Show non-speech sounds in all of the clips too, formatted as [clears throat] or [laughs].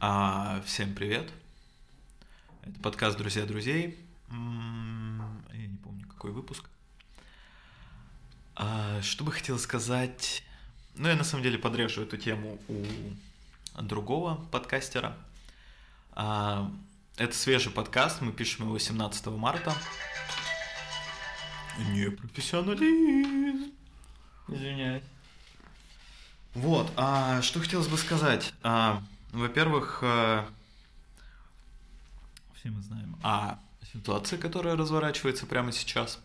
А, всем привет. Это подкаст «Друзья друзей». Я не помню, какой выпуск. А, что бы хотел сказать... Ну, я на самом деле подрежу эту тему у другого подкастера. А, это свежий подкаст, мы пишем его 17 марта. Не профессионализм. Извиняюсь. Вот, а что хотелось бы сказать? А, во-первых, а, все мы знаем о ситуации, которая разворачивается прямо сейчас.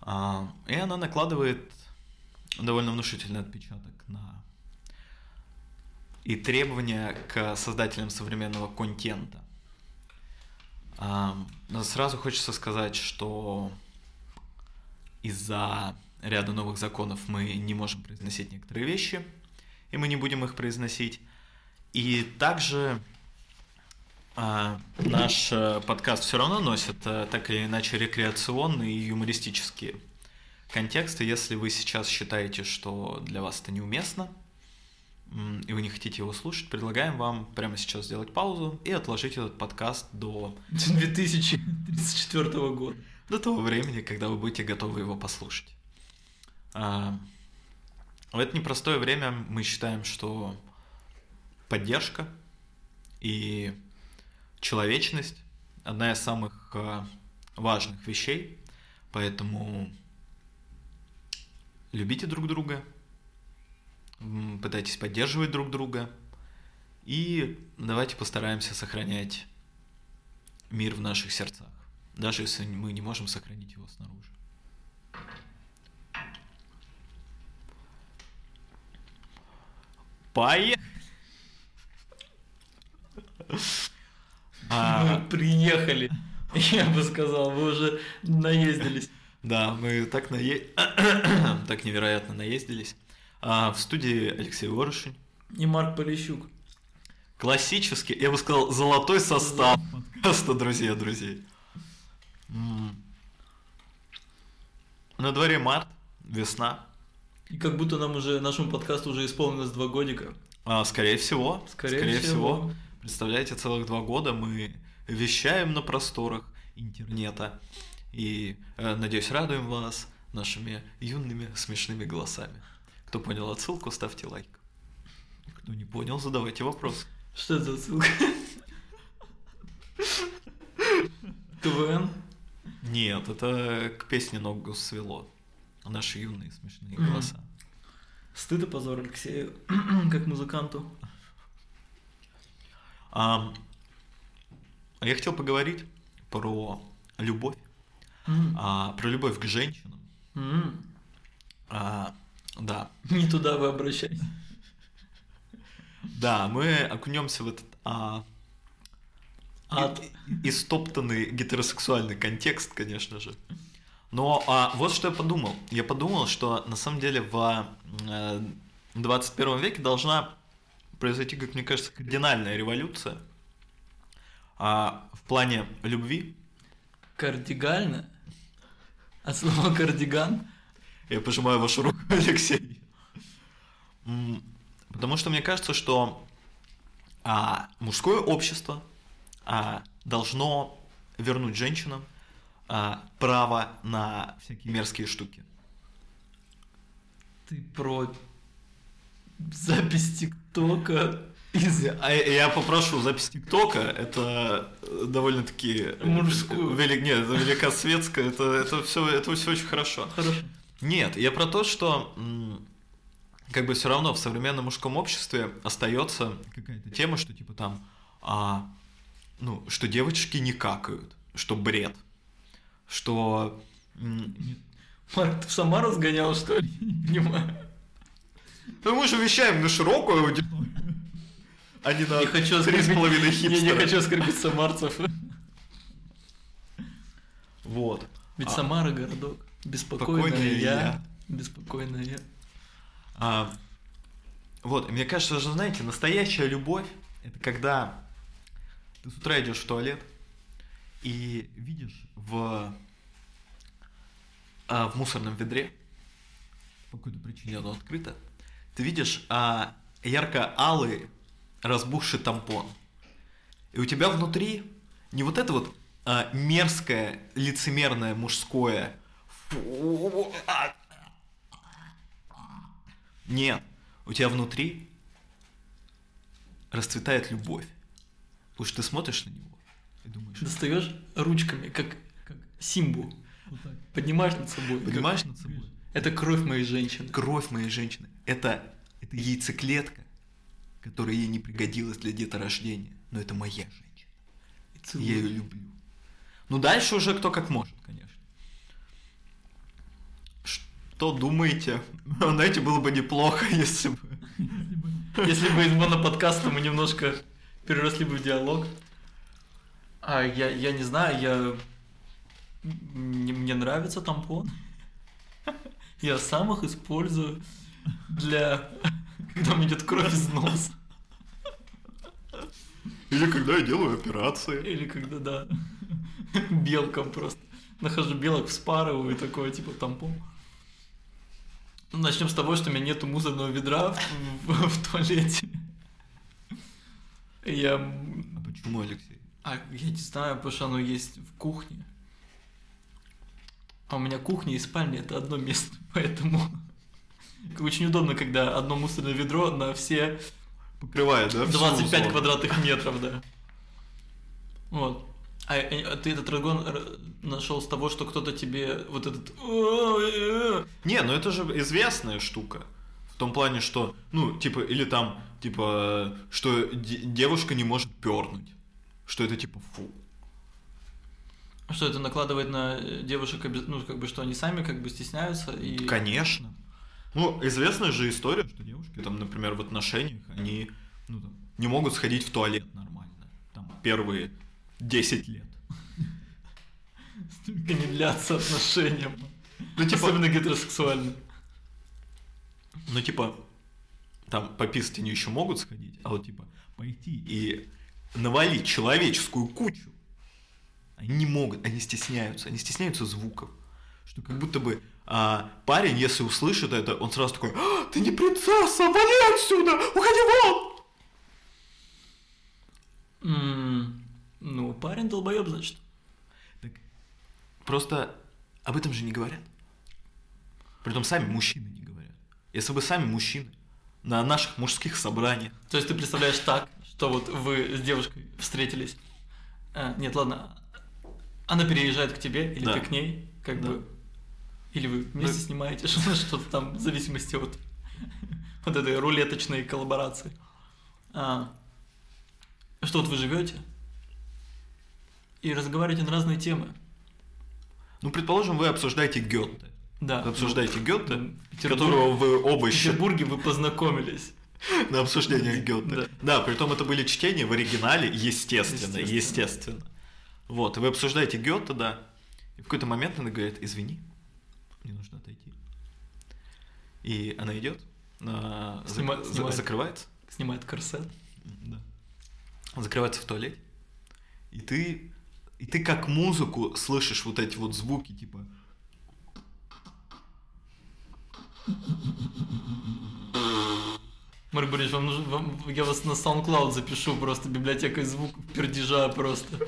А, и она накладывает довольно внушительный отпечаток на и требования к создателям современного контента. А, сразу хочется сказать, что из-за ряда новых законов мы не можем произносить некоторые вещи, и мы не будем их произносить. И также а, наш э, подкаст все равно носит э, так или иначе рекреационные и юмористические контексты. Если вы сейчас считаете, что для вас это неуместно, и вы не хотите его слушать, предлагаем вам прямо сейчас сделать паузу и отложить этот подкаст до [laughs] 2034 года. до того времени, когда вы будете готовы его послушать. А, в это непростое время мы считаем, что поддержка и человечность одна из самых а, важных вещей, поэтому любите друг друга, пытайтесь поддерживать друг друга и давайте постараемся сохранять мир в наших сердцах, даже если мы не можем сохранить его снаружи. Поехали! А, [laughs] Мы приехали. Я бы сказал, вы уже наездились. да, мы так нае... [coughs] так невероятно наездились. А, в студии Алексей Ворошин. И Марк Полищук. Классический, я бы сказал, золотой состав подкаста «Друзья друзей». На дворе март, весна. И как будто нам уже, нашему подкасту уже исполнилось два годика. А, скорее всего. Скорее всего. Представляете, целых два года мы вещаем на просторах интернета. И, э, надеюсь, радуем вас нашими юными смешными голосами. Кто понял отсылку, ставьте лайк. Кто не понял, задавайте вопрос. Что за ссылка? КВН? Нет, это к песне ногу свело. Наши юные смешные голоса. Стыд и позор Алексею, [clears throat] как музыканту. А, я хотел поговорить про любовь, М, а, про любовь к женщинам. м. А, да, [laughs] Не туда вы обращаетесь. да, мы окунемся в этот а, Ад. истоптанный гетеросексуальный контекст, конечно же. Но а, вот что я подумал. Я подумал, что на самом деле в э, 21 веке должна произойти, как мне кажется, кардинальная революция а, в плане любви. Кардигально? От слова кардиган? Я пожимаю вашу руку, [laughs] Алексей. Потому что мне кажется, что а, мужское общество а, должно вернуть женщинам а, право на всякие мерзкие штуки. Ты про запись ТикТока из... А я попрошу запись ТикТока, это э, довольно-таки... э, Мужскую. Вели... Нет, это великосветское, это, это, все, это все очень хорошо. Хорошо. Нет, я про то, что как бы все равно в современном мужском обществе остается какая-то тема, что типа там, а, ну, что девочки не какают, что бред, что Марк, ты в Самару сгонял, что ли? [laughs] Не понимаю. Ну, мы же вещаем на широкую аудиторию, а не на хочу три с половиной хипстера. не хочу оскорбить самарцев. Вот. Ведь А. Самара городок. Беспокойная Спокойная я. я. Беспокойная я. А, вот, мне кажется, что, знаете, настоящая любовь это когда ты с утра идешь в туалет и видишь в, а, в мусорном ведре, по какой-то причине оно открыто, ты видишь а, ярко-алые разбухший тампон. И у тебя внутри не вот это вот а, мерзкое, лицемерное мужское. «Фу, а». Нет, у тебя внутри расцветает любовь. Потому что ты смотришь на него и думаешь, Достаешь ручками, как, как Симбу. Поднимаешь над собой. Понимаешь как- над собой? Это кровь моей женщины. кровь моей женщины. Это, это яйцеклетка, которая ей не пригодилась для деторождения. Но это моя женщина. И. Я ее люблю. Ну, дальше уже кто как может, конечно. Что думаете? [laughs] Знаете, было бы неплохо, если бы... [laughs] Если бы из моноподкаста мы немножко переросли бы в диалог. А я, я не знаю, я... Мне нравится тампон. [laughs] Я сам их использую для... Когда мне идет кровь из носа. Или когда я делаю операции. Или когда, да, белкам просто. Нахожу белок, вспарываю и такое, типа, тампон. Ну, начнем с того, что у меня нету мусорного ведра в, в- в туалете. Я... А почему, Алексей? А, я не знаю, потому что оно есть в кухне. А у меня кухня и спальня это одно место, [laughs] поэтому... Очень удобно, когда одно мусорное ведро на все Покрывает, да? всю 25 условно? квадратных метров, да. Вот. А, э, а ты этот разгон р- нашел с того, что кто-то тебе вот этот... Не, ну это же известная штука. В том плане, что, ну, типа, или там, типа, что де- девушка не может пернуть. Что это типа фу. Что это накладывает на э, девушек, ну, как бы, что они сами как бы стесняются и... Конечно. Ну, известная же история, что девушки, там, например, в отношениях, они ну, там, не могут сходить в туалет нормально. Там, первые 10 лет. [laughs] Столько не длятся отношения. Ну, типа, Особенно гетеросексуальные. ну, типа, там пописать они еще могут сходить, а вот, типа, пойти и навалить человеческую кучу, они не могут, они стесняются, они стесняются звуков. Что как будто бы а, парень, если услышит это, он сразу такой, «А, ты не принцесса, вали отсюда, уходи вон! М, Ну, парень долбоеб, значит. Так просто об этом же не говорят. Притом сами мужчины не говорят. Если бы сами мужчины на наших мужских собраниях То есть ты представляешь так, что вот вы с девушкой встретились. А, нет, ладно. Она переезжает к тебе, или Да. ты к ней, как Да. бы. Или вы вместе Ну- снимаете что- [laughs] что-то там, в зависимости от [laughs] вот этой рулеточной коллаборации. А, что вот вы живете и разговариваете на разные темы. Ну, предположим, вы обсуждаете Гёте. Да. Вы обсуждаете Гёте, в Петербурге- которого вы оба В считаете Петербурге вы познакомились. [laughs] на обсуждениях Гёте. Да. Да, притом это были чтения в оригинале, естественно, Естественно. естественно. Вот, вы обсуждаете Гёте, да, и в какой-то момент она говорит, извини, мне нужно отойти. И она идет, а, зак- Снима- за- снимает. закрывается, Снимает корсет. да. закрывается в туалете, и ты, и ты как музыку слышишь вот эти вот звуки, типа Марк Борисович, вам нужен, вам- я вас на SoundCloud запишу, просто библиотека звуков пердежа просто.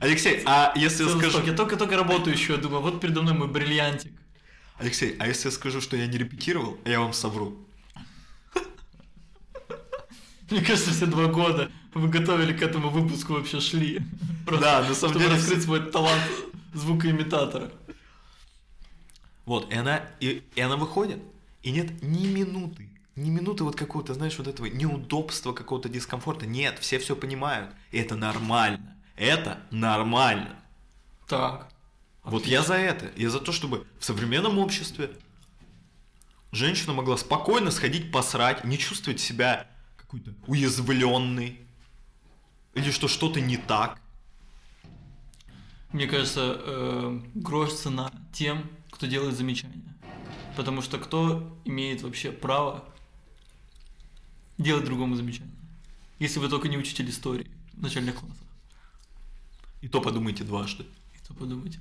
Алексей, а если я скажу... Я только-только работаю еще, думаю, вот передо мной мой бриллиантик. Алексей, а если я скажу, что я не репетировал, я вам совру. Мне кажется, все два года вы готовили к этому выпуску, вообще шли. Просто, Да, на самом чтобы деле... раскрыть свой талант звукоимитатора. Вот, и она, и, и она выходит, и нет ни минуты, ни минуты вот какого-то, знаешь, вот этого неудобства, какого-то дискомфорта. Нет, все все понимают. И это нормально. Это нормально. Так. Вот я за это. Я за то, чтобы в современном обществе женщина могла спокойно сходить посрать, не чувствовать себя какой-то уязвленной. Или что что-то не так. Мне кажется, э, грош цена тем, кто делает замечания. Потому что кто имеет вообще право делать другому замечания? Если вы только не учитель истории начальных классах. И то подумайте дважды. И то подумайте.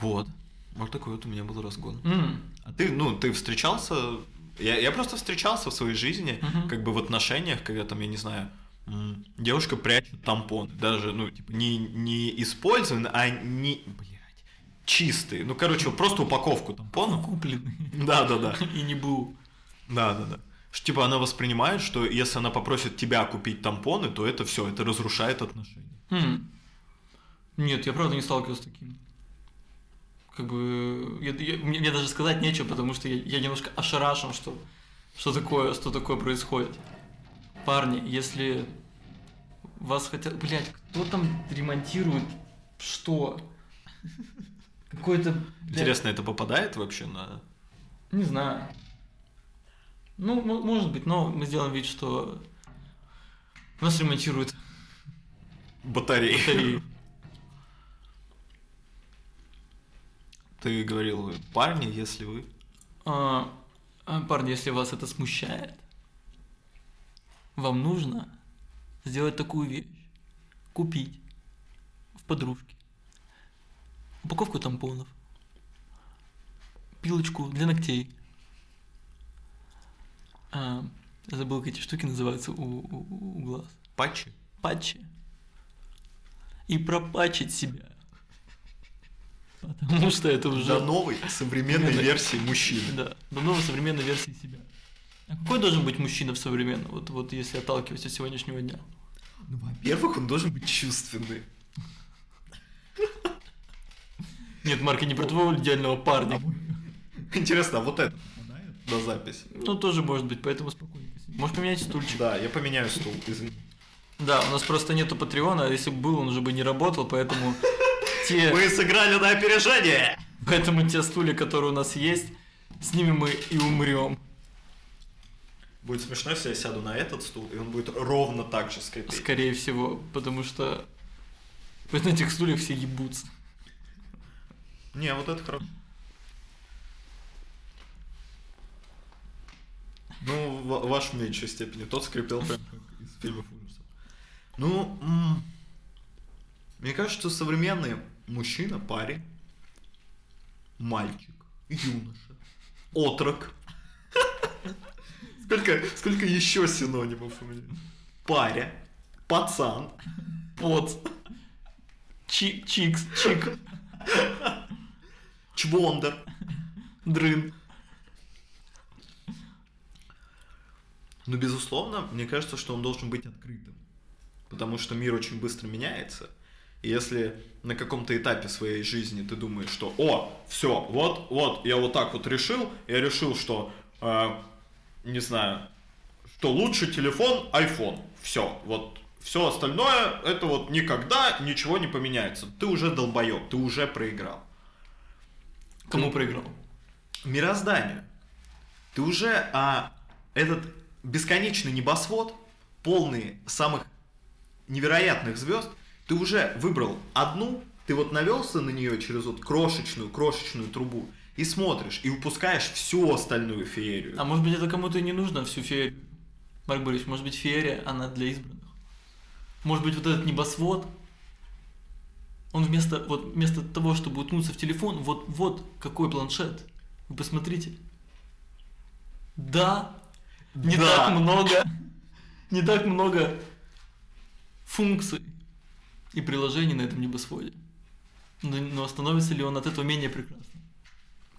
Вот. Вот такой вот у меня был разгон. М, А ты, ну, ты встречался Я, я просто встречался в своей жизни, Мгм. как бы в отношениях, когда там, я не знаю, девушка прячет тампон, даже, ну, типа, не, не использованный, а не, блядь, чистый. Ну, короче, просто упаковку тампона. Купленный. Да-да-да. [laughs] И не был. Да-да-да. Что, типа, она воспринимает, что если она попросит тебя купить тампоны, то это все, это разрушает отношения. М. Нет, я правда не сталкивался с таким. Как бы я- я- мне, мне даже сказать нечего, потому что я, я немножко ошарашен, что, что такое, что такое происходит. Парни, если вас хотят... Блять, кто там ремонтирует что? Какой-то... блядь, Интересно, это попадает вообще на... Не знаю. Ну, мо- может быть, но мы сделаем вид, что у нас ремонтируют батареи? батареи. Ты говорил, парни, если вы... А, а, парни, если вас это смущает, вам нужно сделать такую вещь. Купить в подружке упаковку тампонов, пилочку для ногтей. А, забыл, как эти штуки называются у, у- у глаз. Патчи? Патчи. И пропачить себя. Потому что это уже... До новой современной версии мужчины. Да, до новой современной версии себя. А какой должен быть мужчина в современном, вот, вот если отталкиваясь от сегодняшнего дня? Ну, во-первых, он должен быть чувственный. Нет, Марк, я не про твоего идеального парня. Интересно, а вот это на запись? Ну, тоже может быть, поэтому сидим. Можешь поменять стульчик? Да, я поменяю стул, извини. Да, у нас просто нету Патреона, а если бы был, он уже бы не работал, поэтому [laughs] те, Мы сыграли на опережение! поэтому те стулья, которые у нас есть, с ними мы и умрем. Будет смешно, если я сяду на этот стул, и он будет ровно так же скрипеть. Скорее всего, потому что на этих стульях все ебутся. Не, вот это хорошо. Ну, ва- ваш в меньшей степени. Тот скрипел прям из фильмов ужасов. Ну, мне кажется, что современный мужчина, парень, мальчик, юноша, отрок. Сколько, сколько еще синонимов у меня? Паря, пацан, Вот. Чик, чикс, чик, чвондер. дрын. Ну, безусловно, мне кажется, что он должен быть открытым. Потому что мир очень быстро меняется. И если на каком-то этапе своей жизни ты думаешь, что «О, все, вот, вот, я вот так вот решил, я решил, что, э, не знаю, что лучше телефон iPhone, все, вот, все остальное, это вот никогда ничего не поменяется». Ты уже долбоеб, ты уже проиграл. Кому проиграл? мирозданию. Ты уже а, этот бесконечный небосвод, полный самых невероятных звезд, ты уже выбрал одну, ты вот навелся на нее через вот крошечную, крошечную трубу и смотришь, и упускаешь всю остальную феерию. А может быть, это кому-то и не нужно, всю феерию? Марк Борисович, может быть, феерия, она для избранных? Может быть, вот этот небосвод, он вместо, вот, вместо того, чтобы уткнуться в телефон, вот, вот какой планшет. Вы посмотрите. Да, не Да. так много, не так много функций и приложений на этом небосводе. Но, но становится ли он от этого менее прекрасным?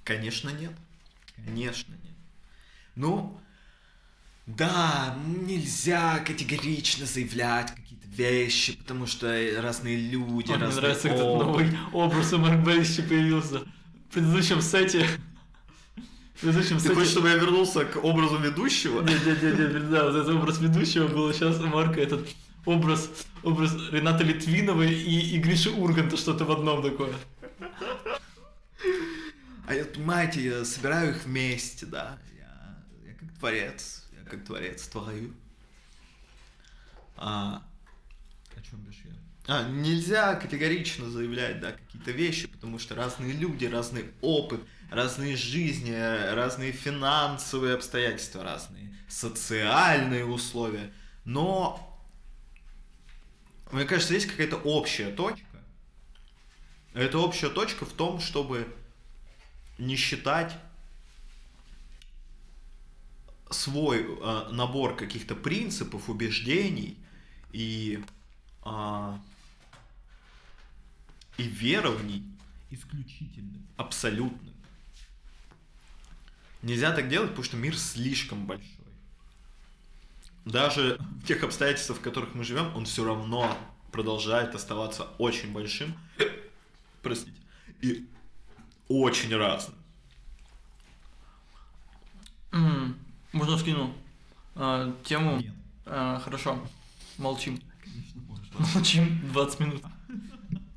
Конечно, нет. Конечно, нет. Ну, да, нельзя категорично заявлять какие-то вещи, потому что разные люди, Мне разные нравится, этот новый образ у Марк Борисовича появился. В предыдущем сете... В предыдущем Ты сете... хочешь, чтобы я вернулся к образу ведущего? Не, не, не, не, да, вот этот образ ведущего был сейчас Марка этот образ, образ Рената Литвиновой и, и Гриши Урганта, что-то в одном такое. А я, понимаете, я собираю их вместе, да. Я, я как творец, я как творец творю. А, о чем бишь я? А, нельзя категорично заявлять, да, какие-то вещи, потому что разные люди, разный опыт, разные жизни, разные финансовые обстоятельства, разные социальные условия. Но, мне кажется, есть какая-то общая точка. Эта общая точка в том, чтобы не считать свой э, набор каких-то принципов, убеждений и, э, и верований исключительным, абсолютным. Нельзя так делать, потому что мир слишком большой. Даже в тех обстоятельствах, в которых мы живем, он все равно продолжает оставаться очень большим. Простите. И очень разным. Можно скину а, тему? Нет. А, хорошо, молчим. Конечно, можно. Молчим 20 минут.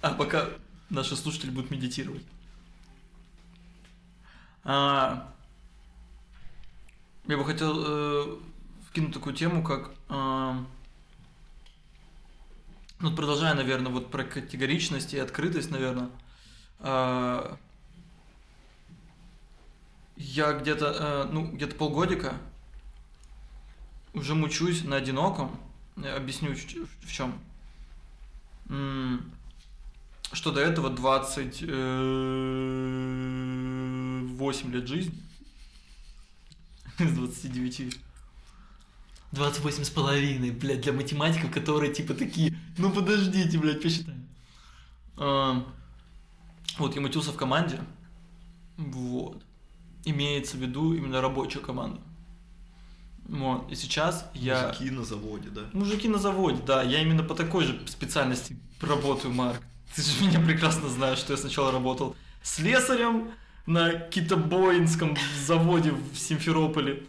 А пока наши слушатели будут медитировать. А, я бы хотел э, вкинуть такую тему, как... а, ну, продолжая, наверное, вот про категоричность и открытость, наверное. А, я где-то, э, ну, где-то полгодика уже мучусь на одиноком. Я объясню в чем. Что до этого 28 лет жизни. Из 29. 28 с половиной, блядь, для математиков, которые типа такие, ну подождите, блядь, посчитаем. А, Вот, я мутился в команде. Вот. Имеется в виду именно рабочая команда. Вот. И сейчас я... Мужики на заводе, да. Мужики на заводе, да. Я именно по такой же специальности работаю, Марк. Ты же меня прекрасно знаешь, что я сначала работал слесарем на китобоинском заводе в Симферополе.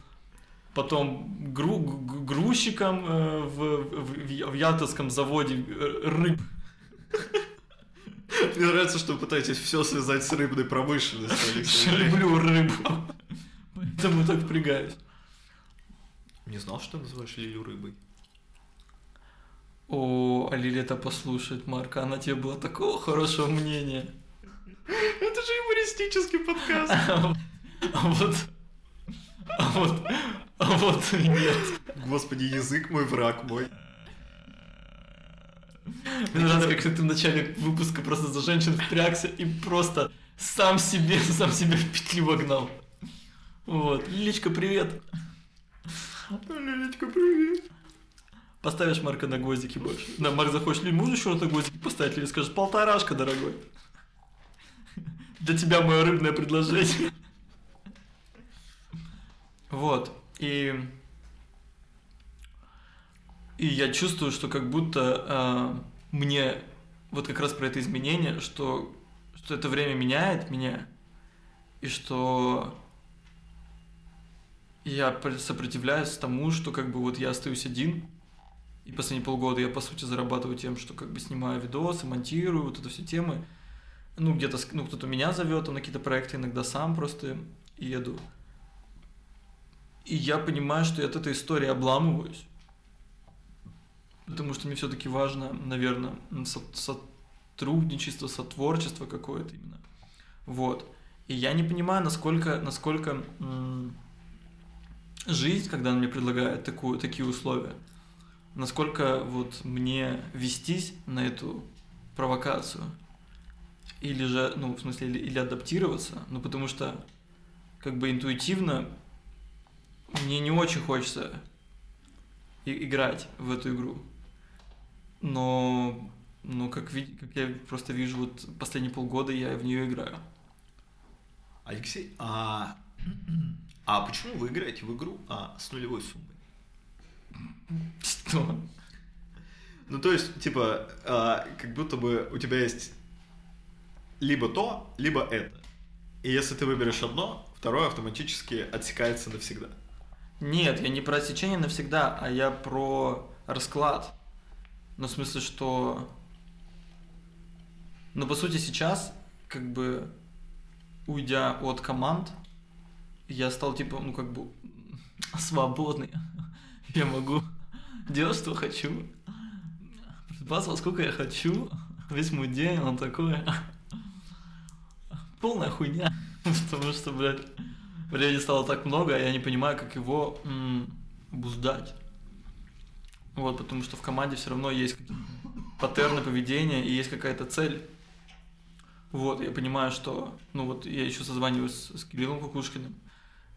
Потом гру- грузчиком э, в, в, в Ялтовском заводе э, рыб. Мне нравится, что вы пытаетесь все связать с рыбной промышленностью. Люблю рыбу. Поэтому так впрягаюсь. Не знал, что ты называешь Лилю рыбой. О, а Лилета послушает, Марка, она тебе была такого хорошего мнения. Это же юмористический подкаст. [laughs] А вот... А вот... А вот нет. Господи, язык мой, враг мой. Мне нравится, как ты в начале выпуска просто за женщин впрягся и просто сам себе, сам себя в петлю вогнал. Вот. Лилечка, привет. Лилечка, привет. Поставишь Марка на гвоздики больше. Да, Марк захочет, можешь еще на гвоздики поставить? Лиля скажет, полторашка, дорогой. Для тебя мое рыбное предложение. Вот. И... И я чувствую, что как будто э, мне вот как раз про это изменение, что, что это время меняет меня, и что я пр- сопротивляюсь тому, что как бы вот я остаюсь один, и последние полгода я, по сути, зарабатываю тем, что как бы снимаю видосы, монтирую, вот это все темы. Ну, где-то, ну, кто-то меня зовет, на какие-то проекты, иногда сам просто еду. И я понимаю, что я от этой истории обламываюсь. Потому что мне все-таки важно, наверное, со- сотрудничество, сотворчество какое-то именно. Вот. И я не понимаю, насколько, насколько жизнь, когда она мне предлагает такую, такие условия, насколько вот мне вестись на эту провокацию. Или же, ну, в смысле, или, или адаптироваться. Ну, потому что, как бы интуитивно, мне не очень хочется и- играть в эту игру. Но, но как, ви- как я просто вижу, вот последние полгода я в нее играю. Алексей, а... [clears throat] а почему вы играете в игру а, с нулевой суммой? Что? Ну, то есть, типа, а, как будто бы у тебя есть либо то, либо это. И если ты выберешь одно, второе автоматически отсекается навсегда. Нет, я не про отсечение навсегда, а я про расклад. Ну, в смысле, что... Ну, по сути, сейчас, как бы, уйдя от команд, я стал, типа, ну, как бы, [laughs] свободный. [laughs] Я могу делать, что хочу. Просыпаться, сколько я хочу. Весь мой день, он такой... Полная хуйня. [laughs] Потому что, блядь, времени стало так много, а я не понимаю, как его обуздать. Вот, потому что в команде все равно есть паттерны поведения и есть какая-то цель. Вот, я понимаю, что, ну вот, я еще созваниваюсь с, с Кириллом Кукушкиным,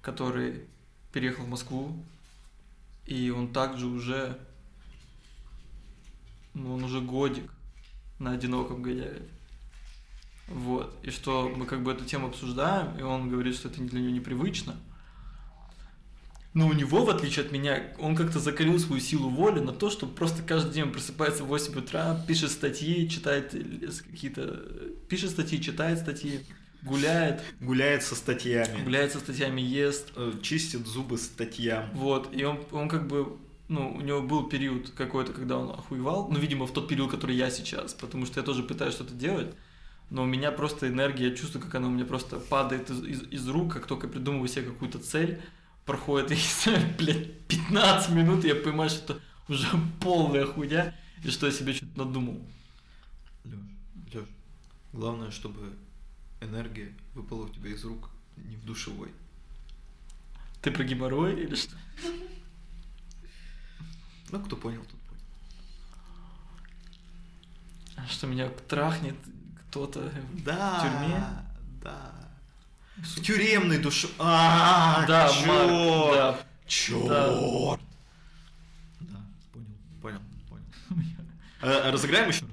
который переехал в Москву, и он также уже, ну, он уже годик на одиноком гоняет. Вот. И что мы как бы эту тему обсуждаем, и он говорит, что это для него непривычно. Но у него, в отличие от меня, он как-то закалил свою силу воли на то, что просто каждый день просыпается в 8 утра, пишет статьи, читает какие-то... Пишет статьи, читает статьи, гуляет. Гуляет со статьями. Гуляет со статьями, ест. Э, чистит зубы статьям. Вот, и он, он как бы ну, у него был период какой-то, когда он охуевал, ну, видимо, в тот период, который я сейчас, потому что я тоже пытаюсь что-то делать, но у меня просто энергия, я чувствую, как она у меня просто падает из, из, из рук, как только придумываю себе какую-то цель, проходит, [laughs] я не знаю, блядь, 15 минут, и я понимаю, что это уже полная хуйня, и что я себе что-то надумал. Лёш, Лёш, главное, чтобы энергия выпала у тебя из рук не в душевой. Ты про геморрой или что? Ну, кто понял, тот понял. Что меня трахнет кто-то Да, в тюрьме? да. В тюремной душе. А, Да, чёрт, Марк, да. чёрт. Да, понял, понял, понял. [laughs] А, Разыграем еще раз.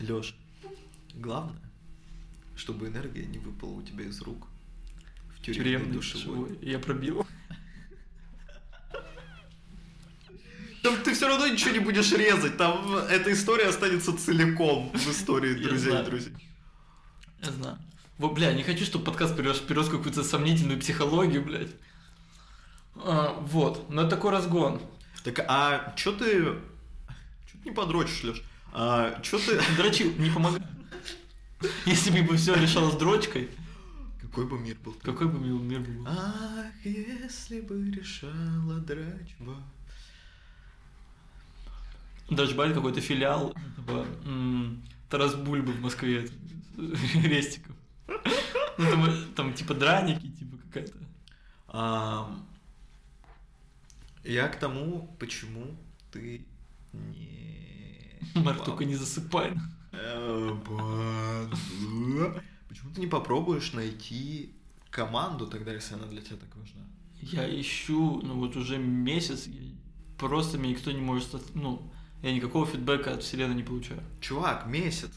Лёш, главное, чтобы энергия не выпала у тебя из рук в тюремной, Тюремный душевой. душевой. Я пробил. [laughs] Там ты все равно ничего не будешь резать, там эта история останется целиком в истории друзей знаю. друзей. Я знаю. Вот, бля, не хочу, чтобы подкаст перерос, перерос какую-то сомнительную психологию, блядь. А, вот, но это такой разгон. Так, а чё ты... Чё ты не подрочишь, Лёш? А, чё ты... [laughs] Дрочил, не помогает. [laughs] Если бы все решалось дрочкой, Какой бы мир был? какой бы мир был. Ах, если бы решала драчба. Дрочбайт какой-то филиал м, Тарас Бульбы в Москве, [laughs] Рестиков. Ну, там, там типа драники, типа какая-то. Ам, я к тому, почему ты не... [laughs] Марк, только не засыпай. Э, Почему ты не попробуешь найти команду тогда, если она для тебя так важна? Я ищу, ну вот уже месяц, просто мне никто не может, ну, я никакого фидбэка от вселенной не получаю. Чувак, месяц.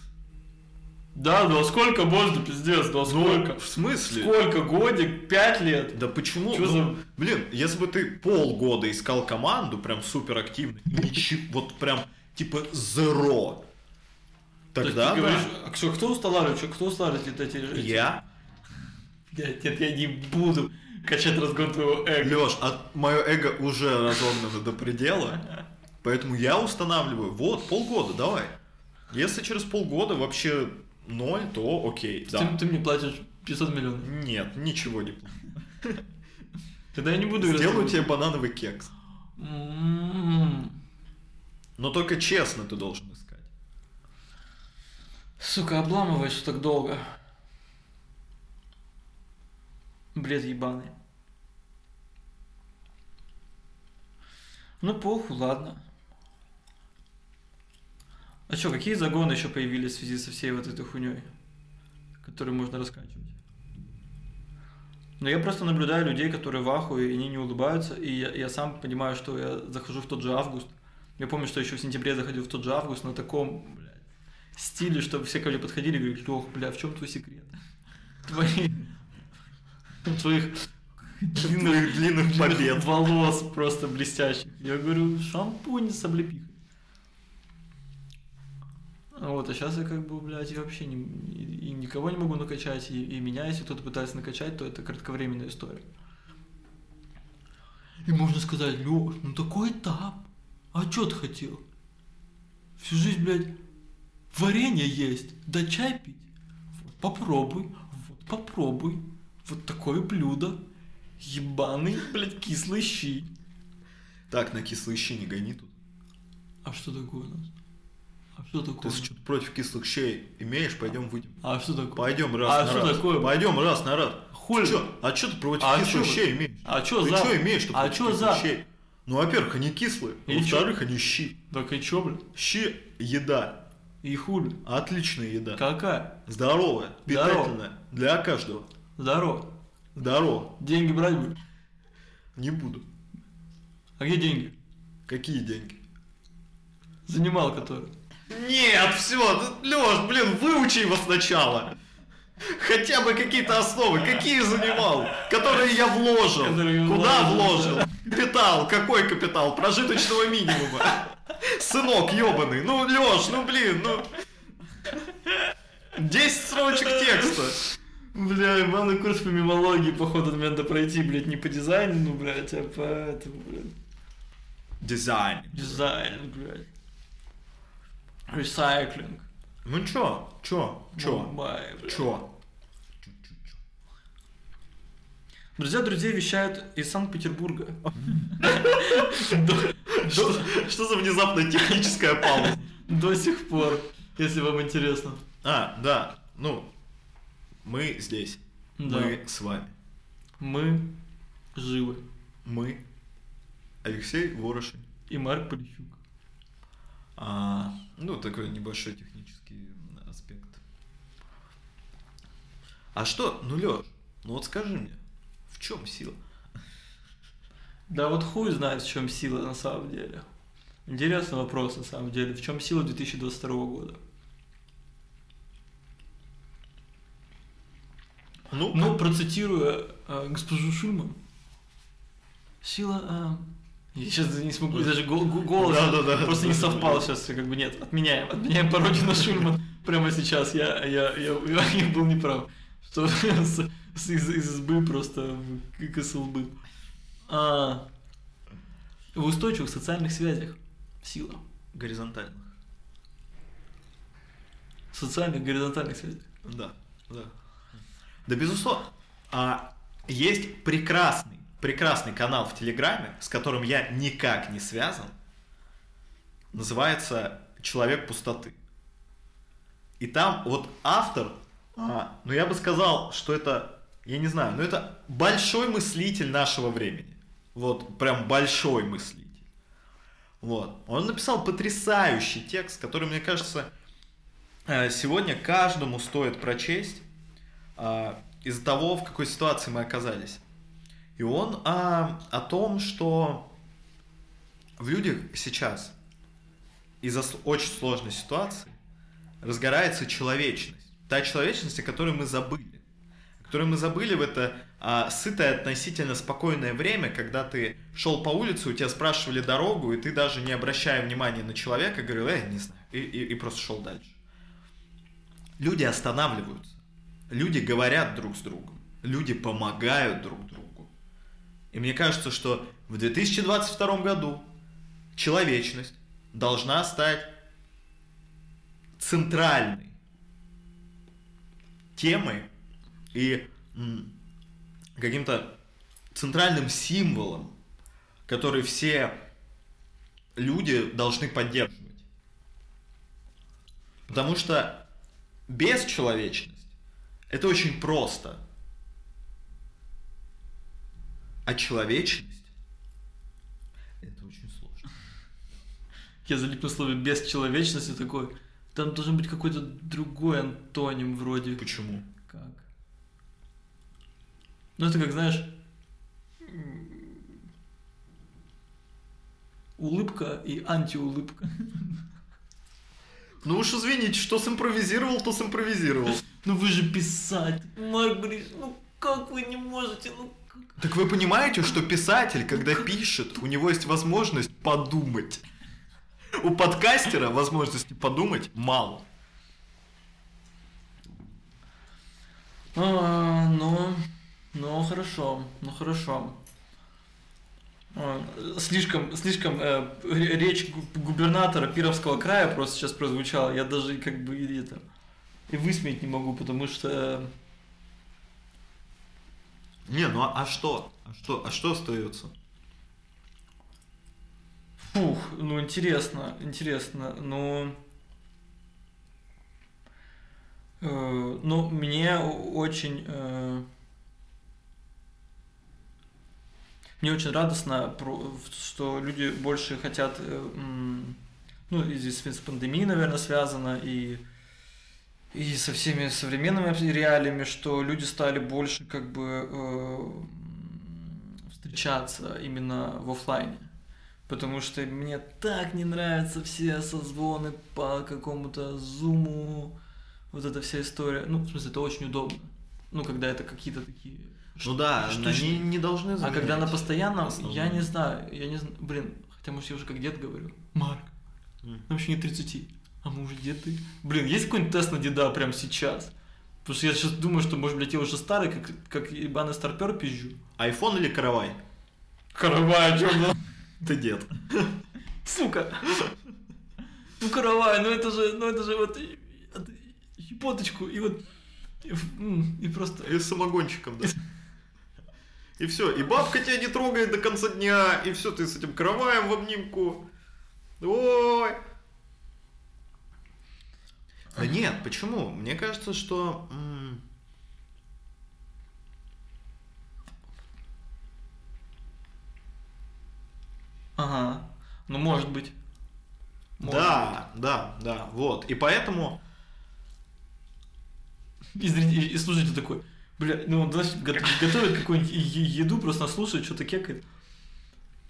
Да, ну а сколько можно, пиздец, ну а сколько? В смысле? Сколько, годик, пять лет? Да почему? Чё Ну, за- Блин, если бы ты полгода искал команду, прям супер активно, ничего, вот прям типа зеро, тогда ты говоришь, а кто, кто устанавливает, кто устанавливает эти... эти- я, Блядь, нет, я не буду качать разгон твоего эго. Леш, а мое эго уже разогнано до предела, поэтому я устанавливаю, вот, полгода, давай. Если через полгода вообще ноль, то окей, да. Ты, ты мне платишь 500 миллионов. Нет, ничего не плохо. [laughs] Тогда я не буду... Сделаю тебе банановый кекс. М-м-м. Но только честно ты должен искать. Сука, обламываешь так долго. Бред ебаный. Ну похуй, ладно. А чё, какие загоны еще появились в связи со всей вот этой хуйней, которую можно раскачивать? Но я просто наблюдаю людей, которые в ахуе, и они не улыбаются, и я, я сам понимаю, что я захожу в тот же август. Я помню, что еще в сентябре заходил в тот же август на таком, блядь, стиле, чтобы все ко мне подходили и говорили, Лех, бля, в чем твой секрет? [laughs] Твои... Твоих Длинных, длинных побед. волос просто блестящих. Я говорю, шампунь с облепихой. Вот, а сейчас я как бы, блядь, вообще не, и, и никого не могу накачать, и, и меня, если кто-то пытается накачать, то это кратковременная история. И можно сказать, Лёш, ну такой этап. А что ты хотел? Всю жизнь, блядь, варенье есть, да чай пить. Вот, попробуй, вот, попробуй. Вот такое блюдо. Ебаный, блядь, кислый щи. Так, на кислые щи не гони тут. А что такое у нас? А что такое? Ты что-то против кислых щей имеешь? Пойдем выйдем. А что такое? Пойдем раз А на что раз. такое? Пойдем раз на раз. Хули? Чё? А что ты против А кислых чё? щей имеешь? А чё ты за? что имеешь, что А против за? щей? Ну, во-первых, они кислые. И Во-вторых, они щи. Так и чё, блядь? Щи – еда. И хули? Отличная еда. Какая? Здоровая, Здорово. питательная. Для каждого. Здорово. Здорово. Деньги брать будешь? Не буду. А где деньги? Какие деньги? Занимал который. Нет, все, Леш, блин, выучи его сначала. Хотя бы какие-то основы. Какие занимал? Которые я вложил. Которые Куда вложил, вложил? Капитал. Какой капитал? Прожиточного минимума. Сынок ебаный. Ну, Леш, ну блин, ну... 10 строчек текста. Бля, главный курс по мимологии, походу, надо надо пройти, блядь, не по дизайну, ну, блядь, а по этому, блядь, Дизайн. дизайн, блядь. Ресайклинг. Ну чё? Чё? Чё? Блядь. Чё? Друзья друзей вещают из Санкт-Петербурга. Что, за внезапная техническая пауза? До сих пор, если вам интересно. А, да. Ну, мы здесь. Мы с вами. Мы живы. Мы. Алексей Ворошин. И Марк Полищук. А, ну, такой небольшой технический аспект. А что, ну, Лёш, ну вот скажи мне, в чем сила? Да вот хуй знает, в чем сила на самом деле. Интересный вопрос на самом деле. В чем сила 2022 года? Ну, Ну, процитируя э, госпожу Шульман, сила... э, я сейчас не смогу, даже гол- гол- голос Да-да-да. просто не совпал сейчас, как бы нет, отменяем, отменяем пародию на Шульман прямо сейчас, я, я, я, я, был неправ, что с, из, из избы просто в- к СЛБ. А, в устойчивых социальных связях сила, горизонтальных. социальных горизонтальных связях. Да, да. Да, безусловно. А, есть прекрасный, прекрасный канал в Телеграме, с которым я никак не связан. Называется «Человек пустоты». И там вот автор, а, ну я бы сказал, что это, я не знаю, но это большой мыслитель нашего времени. Вот, прям большой мыслитель. Вот. Он написал потрясающий текст, который, мне кажется, э, сегодня каждому стоит прочесть а, из-за того, в какой ситуации мы оказались. И он а, о том, что в людях сейчас из-за очень сложной ситуации разгорается человечность. Та человечность, о которой мы забыли. О которой мы забыли в это а, сытое, относительно спокойное время, когда ты шел по улице, у тебя спрашивали дорогу, и ты даже не обращая внимания на человека, говорил, э, не знаю, и, и- и просто шел дальше. Люди останавливаются. Люди говорят друг с другом. Люди помогают друг другу. И мне кажется, что в 2022 году человечность должна стать центральной темой и каким-то центральным символом, который все люди должны поддерживать. Потому что бесчеловечность это очень просто. А человечность это очень сложно. Я залип на слове бесчеловечности такой. Там должен быть какой-то другой антоним вроде. Почему? Как? Ну это как, знаешь, улыбка и антиулыбка. Ну уж извините, что симпровизировал, то симпровизировал. Ну вы же писать, Марк Борисович, ну как вы не можете, ну? Так вы понимаете, что писатель, когда пишет, у него есть возможность подумать. У подкастера возможности подумать мало. А, ну, ну хорошо, ну хорошо. А, Слишком, слишком э, ре- речь гу- губернатора Кировского края просто сейчас прозвучала. Я даже как бы это и высмеять не могу, потому что э, Не, ну а, а что? А что? А что остается? фух, ну интересно, интересно, ну э, ну мне очень э, Мне очень радостно, что люди больше хотят, э, ну, здесь с пандемией, наверное, связано, и, и со всеми современными реалиями, что люди стали больше как бы э, встречаться именно в оффлайне. Потому что мне так не нравятся все созвоны по какому-то зуму, вот эта вся история. Ну, в смысле, это очень удобно. Ну, когда это какие-то такие... Ну да, штучные. они не должны А когда на заменять постоянном, основное. я не знаю, я не знаю, блин, хотя, может, я уже как дед говорю. Марк, М. нам еще не 30, а мы уже деды. Блин, есть какой-нибудь тест на деда прямо сейчас? Потому что я сейчас думаю, что, может, блядь, я уже старый, как, как ебаный старпер пизжу. Айфон или каравай? Каравай, чё, ну? Ты дед. Сука! Ну, каравай, ну это же, ну это же вот щепоточку, и вот, и просто... И с самогончиком, да. И все, и бабка тебя не трогает до конца дня, и все, ты с этим караваем в обнимку. Ой. Да нет, почему? Мне кажется, что... Ага, ну может быть. Может Да, да, да, вот. И поэтому... И, зритель- и слушатель такой, бля, ну он, знаешь, го- готовит какую-нибудь еду, просто слушает, что-то кекает.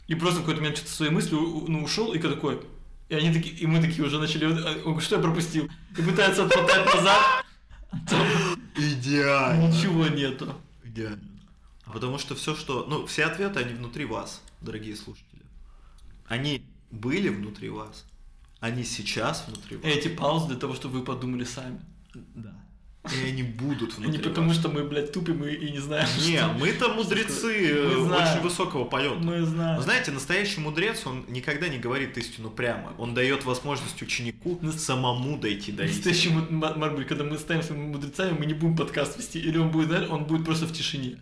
И просто в какой-то момент что-то своей мыслью у- ну, ушел, и такой. И они такие, и мы такие уже начали, «А, говорит, что я пропустил? И пытается отмотать назад, а Идеально. ничего нету. Идеально. Потому что все, что... Ну, все ответы, они внутри вас, дорогие слушатели. Они были внутри вас. Они сейчас внутри вас. Эти паузы для того, чтобы вы подумали сами. Да. И они будут внутри не потому, вас. что мы, блядь, тупим и, и не знаем, Не, что- мы-то мудрецы Мы э, знаем. очень высокого полета. Мы знаем. Знаете, настоящий мудрец, он никогда не говорит истину прямо. Он дает возможность ученику самому дойти до истины. Настоящий му- Ма- Марк, когда мы станем своими мудрецами, мы не будем подкаст вести. Или он будет, знаешь, он будет просто в тишине.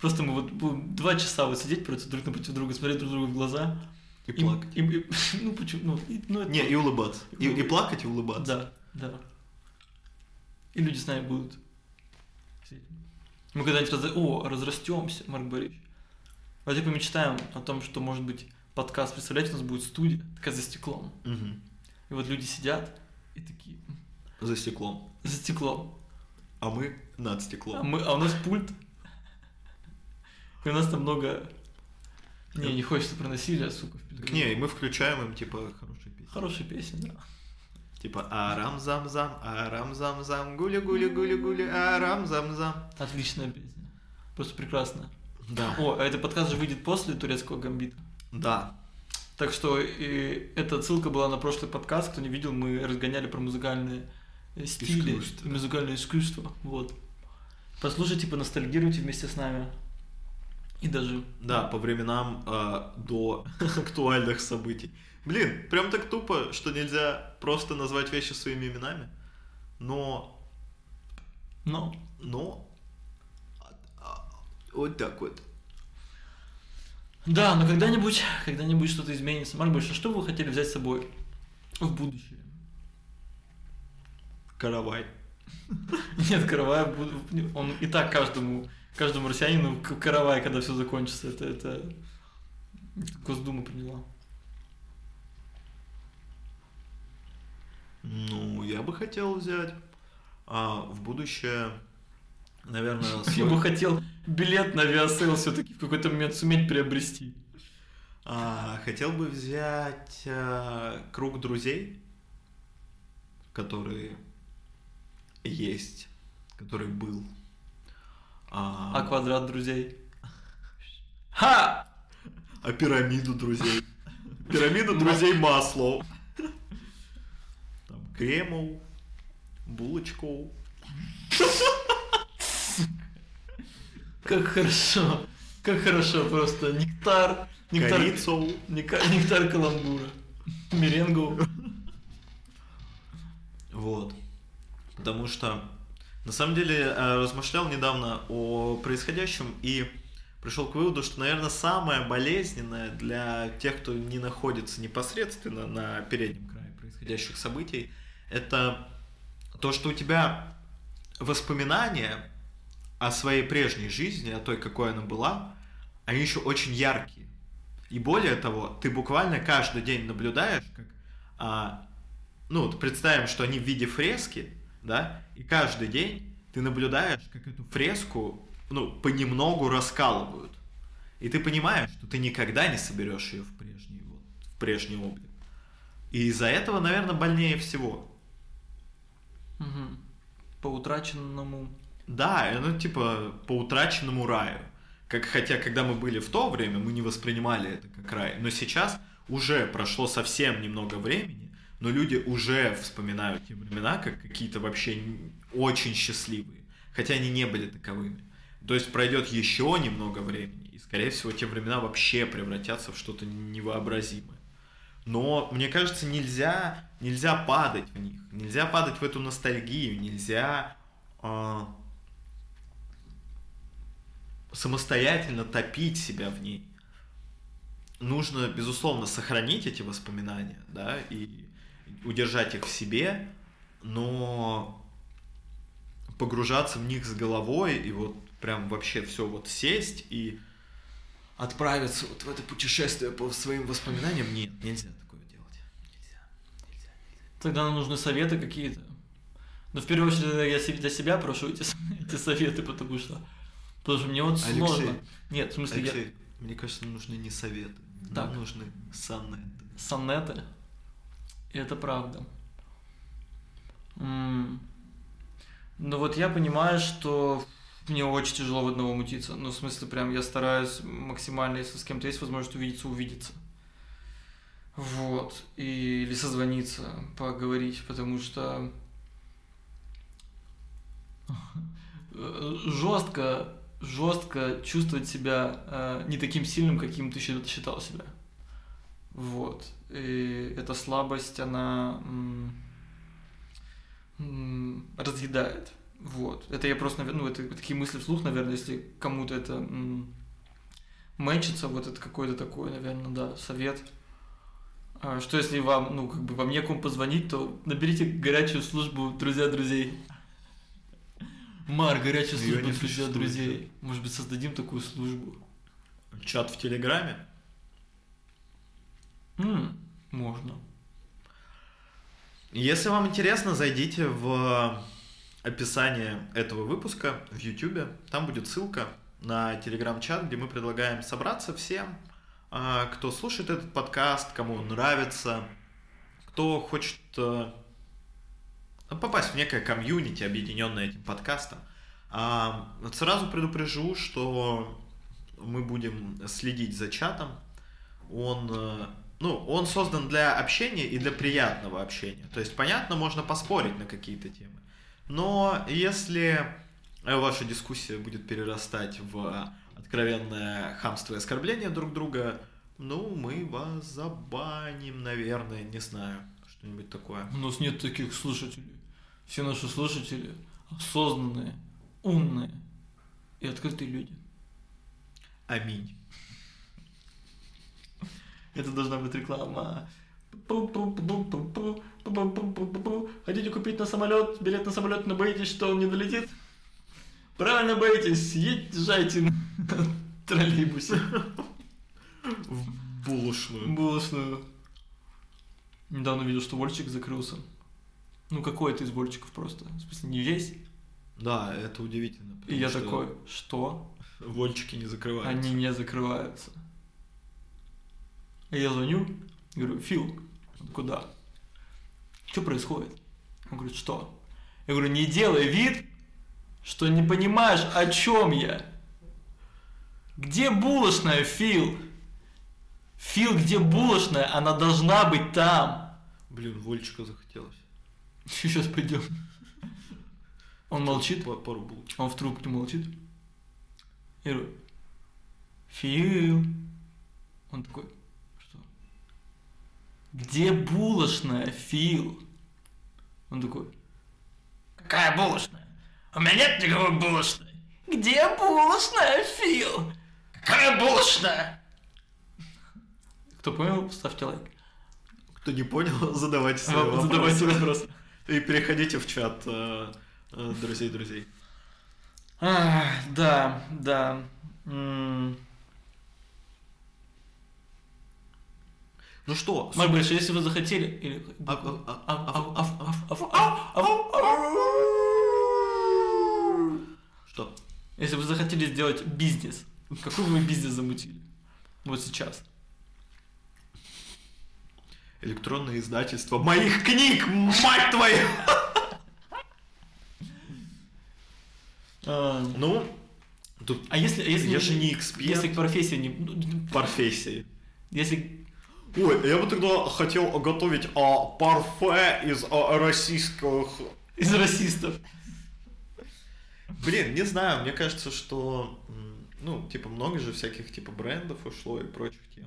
Просто мы вот будем два часа вот сидеть против друг напротив друга, смотреть друг другу в глаза. И плакать. и- и- [laughs] ну, почему? Ну, и- ну, это- Не, и улыбаться. И, и плакать, и улыбаться. Да, да. И люди с нами будут. Мы когда-нибудь раз... О, разрастемся, Марк Борисович. Давайте помечтаем о том, что, может быть, подкаст, представляете, у нас будет студия, такая за стеклом. Мгм. И вот люди сидят и такие, «М, За стеклом. за стеклом. А мы над А, стеклом. мы, а у нас пульт. И у нас там много... Не, не хочется про насилие, сука. не, и мы включаем им, типа, хорошие песни. Хорошая песня, да. Типа арам-зам-зам, арам-зам-зам, гуля-гуля-гуля-гуля, арам-зам-зам. Отличная песня. Просто прекрасная. Да. О, а этот подкаст же выйдет после турецкого гамбита. Да. Так что и эта ссылка была на прошлый подкаст, кто не видел, мы разгоняли про музыкальные стили, Искусство. музыкальное искусство. Вот. Послушайте, поностальгируйте вместе с нами. И даже Да, по временам э, до [laughs] актуальных событий. Блин, прям так тупо, что нельзя просто назвать вещи своими именами. Но, Но но, вот так вот. Да, но когда-нибудь, когда-нибудь что-то изменится. Марк а что вы хотели взять с собой в будущее? Каравай. [laughs] Нет, каравай, он и так каждому, каждому россиянину каравай, когда все закончится. Это, это, Госдума приняла. Ну, я бы хотел взять а, в будущее, наверное, [laughs] Я свой- бы хотел билет на Aviasales все-таки в какой-то момент суметь приобрести. А, хотел бы взять а, круг друзей, которые есть, который был. А, А квадрат друзей? Ха! а пирамиду друзей. [laughs] Пирамиду друзей Маслоу. Там Кремов, Булочков. Как хорошо. Как хорошо просто. Нектар. Нектар, нека- нектар каламбура. Меренгу. Вот. Потому что, на самом деле, э, размышлял недавно о происходящем и пришел к выводу, что, наверное, самое болезненное для тех, кто не находится непосредственно на переднем крае происходящих событий, это то, что у тебя воспоминания о своей прежней жизни, о той, какой она была, они еще очень яркие. И более того, ты буквально каждый день наблюдаешь, как а, ну, вот представим, что они в виде фрески, да, и каждый день ты наблюдаешь, как эту фреску, ну, понемногу раскалывают. И ты понимаешь, что ты никогда не соберешь ее в прежний, вот, в прежний облик. И из-за этого, наверное, больнее всего. Мгм. По утраченному. Да, ну типа по утраченному раю. Как, хотя, когда мы были в то время, мы не воспринимали это как рай. Но сейчас уже прошло совсем немного времени, но люди уже вспоминают те времена как какие-то вообще очень счастливые. Хотя они не были таковыми. То есть пройдет еще немного времени, и, скорее всего, те времена вообще превратятся в что-то невообразимое. Но, мне кажется, нельзя, нельзя падать в них, нельзя падать в эту ностальгию, нельзя а, самостоятельно топить себя в ней. Нужно, безусловно, сохранить эти воспоминания, да, и удержать их в себе, но погружаться в них с головой и вот прям вообще все вот сесть и отправиться вот в это путешествие по своим воспоминаниям, нет, нельзя такое делать. Нельзя, нельзя. Тогда нам нужны советы какие-то. Но в первую очередь я для себя прошу эти, [laughs] эти советы, потому что, потому что мне вот Алексей, сложно. Нет, в смысле, я... Алексей, мне кажется, нужны не советы, Так. нам нужны сонеты. сонеты. И это правда. М. Ну вот я понимаю, что мне очень тяжело в одного мутиться. Ну, в смысле, прям я стараюсь максимально, если с кем-то есть возможность увидеться, увидеться. Вот. И, или созвониться, поговорить, потому что [laughs] жестко, жестко чувствовать себя э, не таким сильным, каким ты счит- считал себя. Вот. И эта слабость, она разъедает. Вот. Это я просто, ну, это такие мысли вслух, наверное, если кому-то это мэчится, вот это какой-то такой, наверное, да, совет. А, Что если вам, ну, как бы вам некому позвонить, то наберите горячую службу друзья друзей. Мар, горячая Её служба друзья существует, друзей. Может быть, создадим такую службу? Чат в Телеграме? М, можно. Если вам интересно, зайдите в описание этого выпуска в YouTube. Там будет ссылка на телеграм-чат, где мы предлагаем собраться всем, а, кто слушает этот подкаст, кому он нравится, кто хочет э, попасть в некое комьюнити, объединенное этим подкастом. А, Сразу предупрежу, что мы будем следить за чатом. Он, э, ну, он создан для общения и для приятного общения. То есть, понятно, можно поспорить на какие-то темы. Но если э, ваша дискуссия будет перерастать в откровенное хамство и оскорбление друг друга, ну, мы вас забаним, наверное, не знаю, что-нибудь такое. У нас нет таких слушателей. Все наши слушатели осознанные, умные и открытые люди. Аминь. Это должна быть реклама. Хотите купить на самолет, билет на самолет, но боитесь, что он не долетит? Правильно боитесь, езжайте на троллейбусе. В булочную. Булочную. Недавно видел, что Вольчик закрылся. Ну, какой-то из Вольчиков просто. В смысле, не весь. Да, это удивительно. И я что такой, что? Вольчики не закрываются. Они не закрываются. И я звоню, говорю, Фил, куда? Что происходит? Он говорит, что? Я говорю, не делай вид, что не понимаешь, о чем я. Где булочная, Фил? Фил, где булочная? Она должна быть там. Блин, Вольчика захотелось. [laughs] Сейчас пойдем. Он молчит, Пару булочек. он в трубке молчит. Я говорю, Фил. Он такой? Где булочная, Фил? Он такой, какая булочная? У меня нет никакой булочной. Где булочная, Фил? Какая булочная? Кто понял, ставьте лайк. Кто не понял, [laughs] задавайте свои Вам вопросы. Задавайте вопрос. И переходите в чат э, э, друзей-друзей. А, да, да. М. Ну что, Марк Борисович, если вы захотели... А- а- а- что? Если вы захотели сделать бизнес Какой вы бизнес замутили? Вот сейчас. Электронное издательство моих книг, мать твою! А, Ну, тут а если, если я же не эксперт. Если к профессии не, ну, профессии. если Ой, я бы тогда хотел готовить а, парфе из а, российских... из расистов. Блин, не знаю, мне кажется, что, ну, типа, много же всяких, типа, брендов ушло и прочих тем.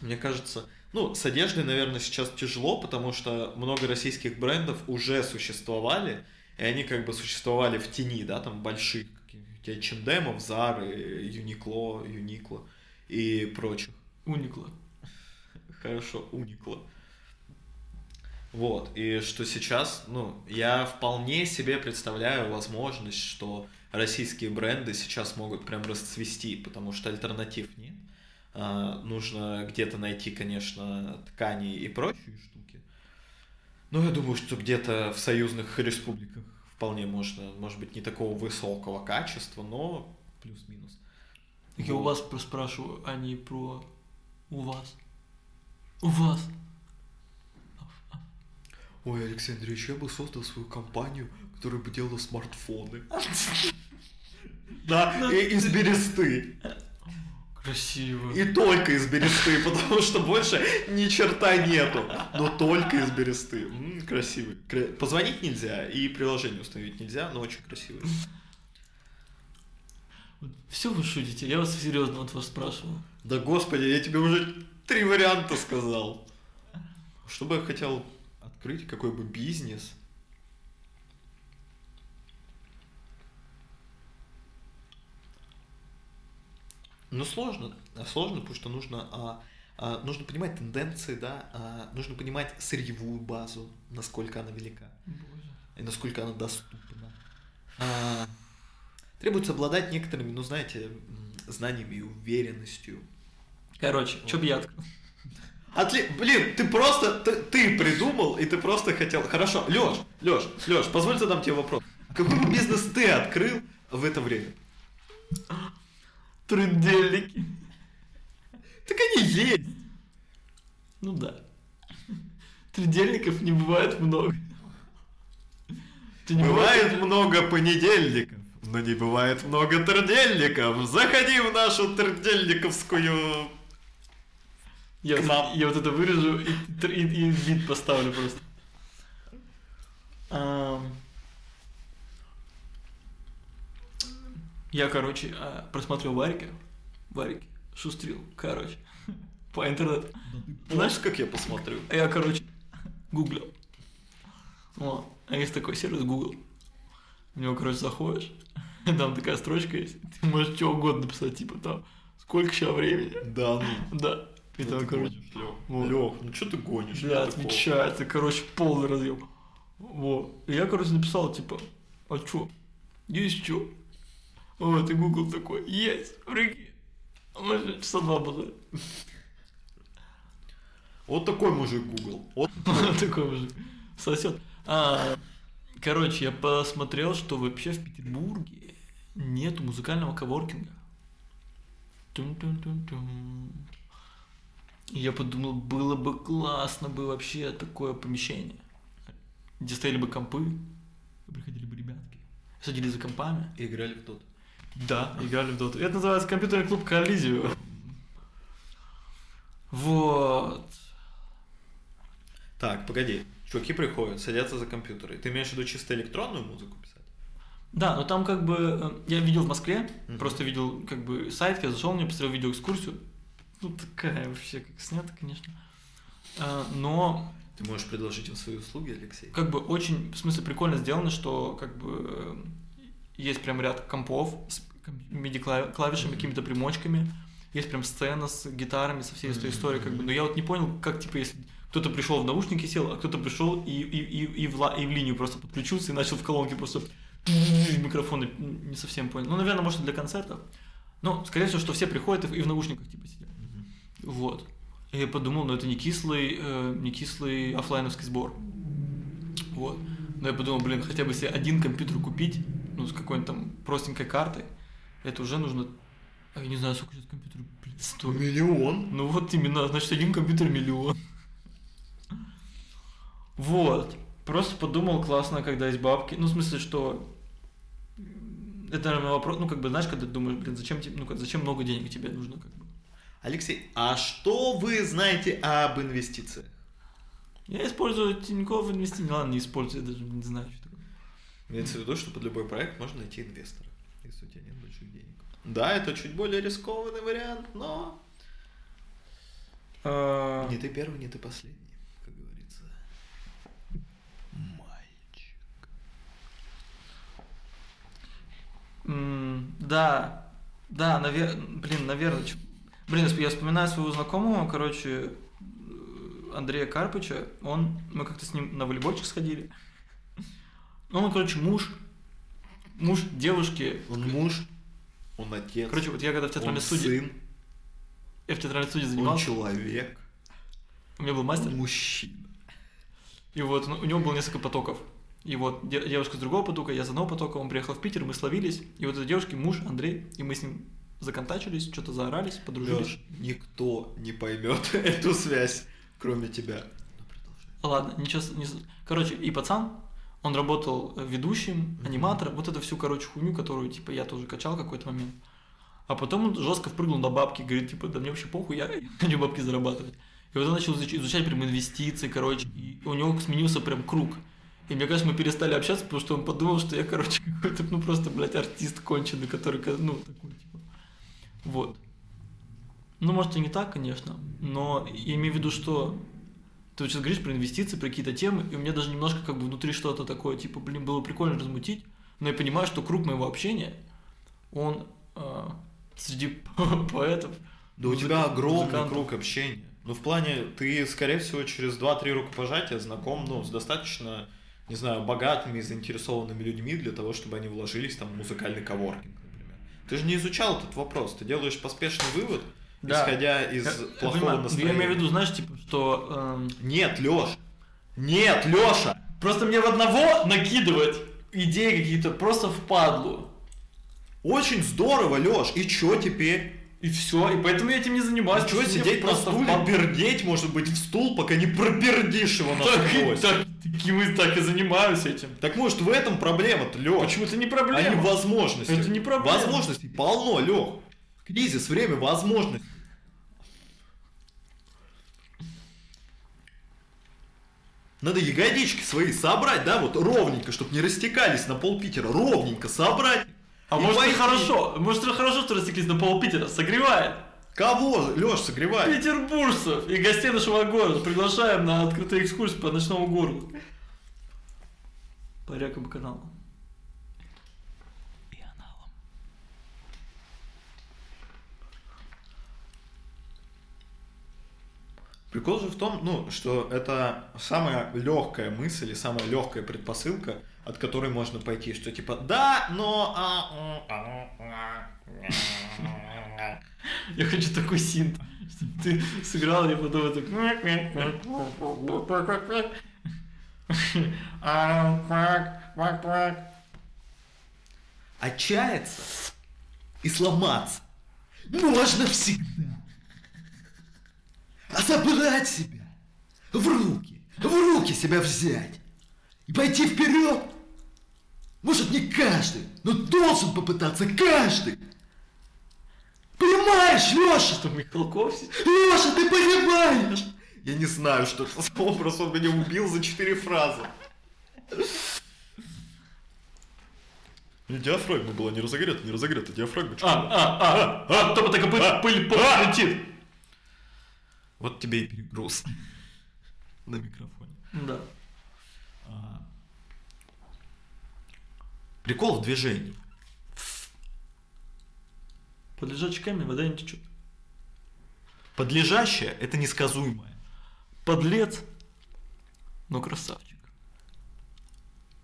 Мне кажется, ну, с одеждой, наверное, сейчас тяжело, потому что много российских брендов уже существовали, и они как бы существовали в тени, да, там больших каких-нибудь H&M, Zara, Uniqlo, Uniqlo и прочих. Уникла. Хорошо, уникло. Вот, и что сейчас, ну, я вполне себе представляю возможность, что российские бренды сейчас могут прям расцвести, потому что альтернатив нет. А, нужно где-то найти, конечно, ткани и прочие штуки. Но я думаю, что где-то в союзных республиках вполне можно, может быть, не такого высокого качества, но плюс-минус. Я у вас спрашиваю, а не про у вас. У вас. Ой, Алексей Андреевич, я бы создал свою компанию, которая бы делала смартфоны. [laughs] Да, и из бересты. Красиво. И только из бересты, потому что больше ни черта нету. Но только из бересты. Красивый. Кра- Позвонить нельзя, и приложение установить нельзя, но очень красивый. Все вы шутите, я вас серьезно вот вас спрашиваю. Да господи, я тебе уже три варианта сказал. Что бы я хотел открыть, какой бы бизнес? Ну, сложно. А, Сложно, потому что нужно, а, а, нужно понимать тенденции, да, а, нужно понимать сырьевую базу, насколько она велика Боже. и насколько она доступна. А, требуется обладать некоторыми, ну, знаете, знаниями и уверенностью. Короче, что бы я открыл? Отли... Блин, ты просто, ты, ты придумал, и ты просто хотел... Хорошо, Лёш, Лёш, Лёш, позволь задам тебе вопрос. Какой бы бизнес ты открыл в это время? Трындельники. Так они есть. Ну да. Трындельников не бывает много. Не Бывает много понедельников, но не бывает много трдельников. Заходи в нашу трдельниковскую... Я, я вот это вырежу и, и, и вид поставлю просто. Ам. Я, короче, а, просмотрел варики. Варики. Шустрил. Короче. [laughs] По интернету. Знаешь, как я посмотрю? А я, короче, гуглил. Вот. А есть такой сервис Google. В него, короче, заходишь, [laughs] там такая строчка есть. Ты можешь что угодно написать, типа там, сколько сейчас времени. Да ну. Да. И Ну там, ты короче, Лёх. вот. Лёх, ну что ты гонишь? Бля, такого. отвечается, короче, полный разъем. Вот. И я, короче, написал, типа, а чё? Есть чё? Вот, и Google такой, есть, прикинь. А мы часа два было. Вот такой мужик Google. [laughs] Вот Такой мужик. Сосет. А, короче, я посмотрел, что вообще в Петербурге нет музыкального коворкинга. И я подумал, было бы классно бы вообще такое помещение, где стояли бы компы, и приходили бы ребятки, садились за компами. играли в тот. Да, играли в доту. Это называется компьютерный клуб Коллизию. Вот. Так, погоди. Чуваки приходят, садятся за компьютеры. Ты имеешь в виду чисто электронную музыку писать? Да, но там как бы э, я видел в Москве, Мгм. просто видел как бы сайт, я зашел, мне посмотрел видеоэкскурсию. Ну такая вообще как снято, конечно. А, Но Ты можешь предложить им свои услуги, Алексей? как бы очень, в смысле, прикольно сделано, что как бы есть прям ряд компов с MIDI-клавишами, какими-то примочками, есть прям сцена с гитарами, со всей этой историей, как бы. Но я вот не понял, как, типа, если кто-то пришел в наушники сел, а кто-то пришел и, и, и, и, в, ла- и в линию просто подключился и начал в колонке просто микрофоны, не совсем понял. Ну, наверное, может, для концертов. Но, скорее всего, что все приходят и в наушниках, типа, сидят. Вот. И я подумал, ну это не кислый, э, не кислый оффлайновский сбор. Вот. Но я подумал, блин, хотя бы себе один компьютер купить, ну, с какой-нибудь там простенькой картой, это уже нужно А я не знаю, сколько сейчас компьютер, блин, стоит. Миллион. Ну вот именно, значит, один компьютер миллион. Вот. Просто подумал, классно, когда есть бабки. Ну, в смысле, что... Это, наверное, вопрос, ну, как бы, знаешь, когда ты думаешь, блин, зачем тебе, ну, зачем много денег тебе нужно, как бы. Алексей, а что вы знаете об инвестициях? Я использую Тинькофф инвестиции, ладно, не использую, я даже не знаю, что такое. Имеется в виду, что под любой проект можно найти инвестора, если у тебя нет больших денег. Да, это чуть более рискованный вариант, но А, не ты первый, не ты последний, как говорится. Мальчик. м, Да, да, наверное, блин, наверное, блин, я вспоминаю своего знакомого, короче, э, Андрея Карпыча, он, мы как-то с ним на волейбольчик сходили. Ну, он, короче, муж, муж девушки. Он муж, он отец, Короче, вот я когда в театральной он студии, сын, я в театральной он занимался, человек, у меня был мастер, он мужчина. и вот ну, у него было несколько потоков. И вот де- девушка с другого потока, я с одного потока, он приехал в Питер, мы словились, и вот этой девушки муж Андрей, и мы с ним законтачились, что-то заорались, подружились. Лёш, никто не поймет [laughs] эту связь, кроме тебя. Ну, продолжай. Ладно, ничего, не... короче, и пацан, он работал э, ведущим, аниматором, вот это всю, короче, хуйню, которую, типа, я тоже качал в какой-то момент. А потом он жестко впрыгнул на бабки, говорит, типа, да мне вообще похуй, я [laughs] хочу бабки зарабатывать. И вот он начал изуч- изучать прям инвестиции, короче, и у него сменился прям круг. И мне кажется, мы перестали общаться, потому что он подумал, что я, короче, [laughs] какой-то, ну, просто, блядь, артист конченый, который, ну, такой, типа, вот. Ну, может, и не так, конечно, но я имею в виду, что ты вот сейчас говоришь про инвестиции, про какие-то темы, и у меня даже немножко как бы внутри что-то такое, типа, блин, было прикольно размутить, но я понимаю, что круг моего общения, он э, среди [laughs] поэтов. Да у музыка- тебя огромный музыкантов. круг общения. Ну, в плане, ты, скорее всего, через 2-3 рукопожатия знаком, ну, с достаточно, не знаю, богатыми и заинтересованными людьми для того, чтобы они вложились там в музыкальный коворкинг. Ты же не изучал этот вопрос, ты делаешь поспешный вывод, Да. исходя из Я- я плохого понимаю, но настроения. Я имею в виду, знаешь, типа, что... эм, Нет, Лёш! Нет, Лёша! просто мне в одного накидывать идеи какие-то просто впадлу. Очень здорово, Лёш! И чё теперь? И все, и поэтому я этим не занимаюсь. А что сидеть на просто стуле, пердеть, может быть, в стул, пока не пропердишь его Так, и- насквозь? так, так и мы так и занимаюсь этим. Так может в этом проблема-то, Лёш? Почему это не А проблема? не возможности. Это не проблема. Возможностей полно, Лех. Кризис, время, возможностей. Надо ягодички свои собрать, да, вот ровненько, чтобы не растекались на пол Питера, ровненько собрать. А И может пойти. и хорошо, может и хорошо, что растеклись на пол Питера, согревает. Кого, Леш, согревает? Петербуржцев и гостей нашего города приглашаем на открытую экскурсию по ночному городу. По рекам. И аналам. Прикол же в том, ну, что это самая легкая мысль и самая легкая предпосылка, от которой можно пойти, что типа да, но а, а, а, а». Я хочу такой синт, чтобы ты сыграл, я потом это... отчаяться и сломаться можно всегда. А собрать себя в руки, в руки себя взять и пойти вперед. Может не каждый, но должен попытаться каждый. Понимаешь, Леша? Что, Михалков? Леша, ты понимаешь? Я не знаю, что это за образ, он меня убил за четыре фразы. Диафрагма была не разогрета, не разогрета, диафрагма. А, а, а, а, то так пыль, пыль, пыль летит. Вот тебе и перегруз на микрофоне. Да. Прикол в движении. Под лежачий камень вода не течет. Подлежащее – это несказуемое. Подлец, но красавчик.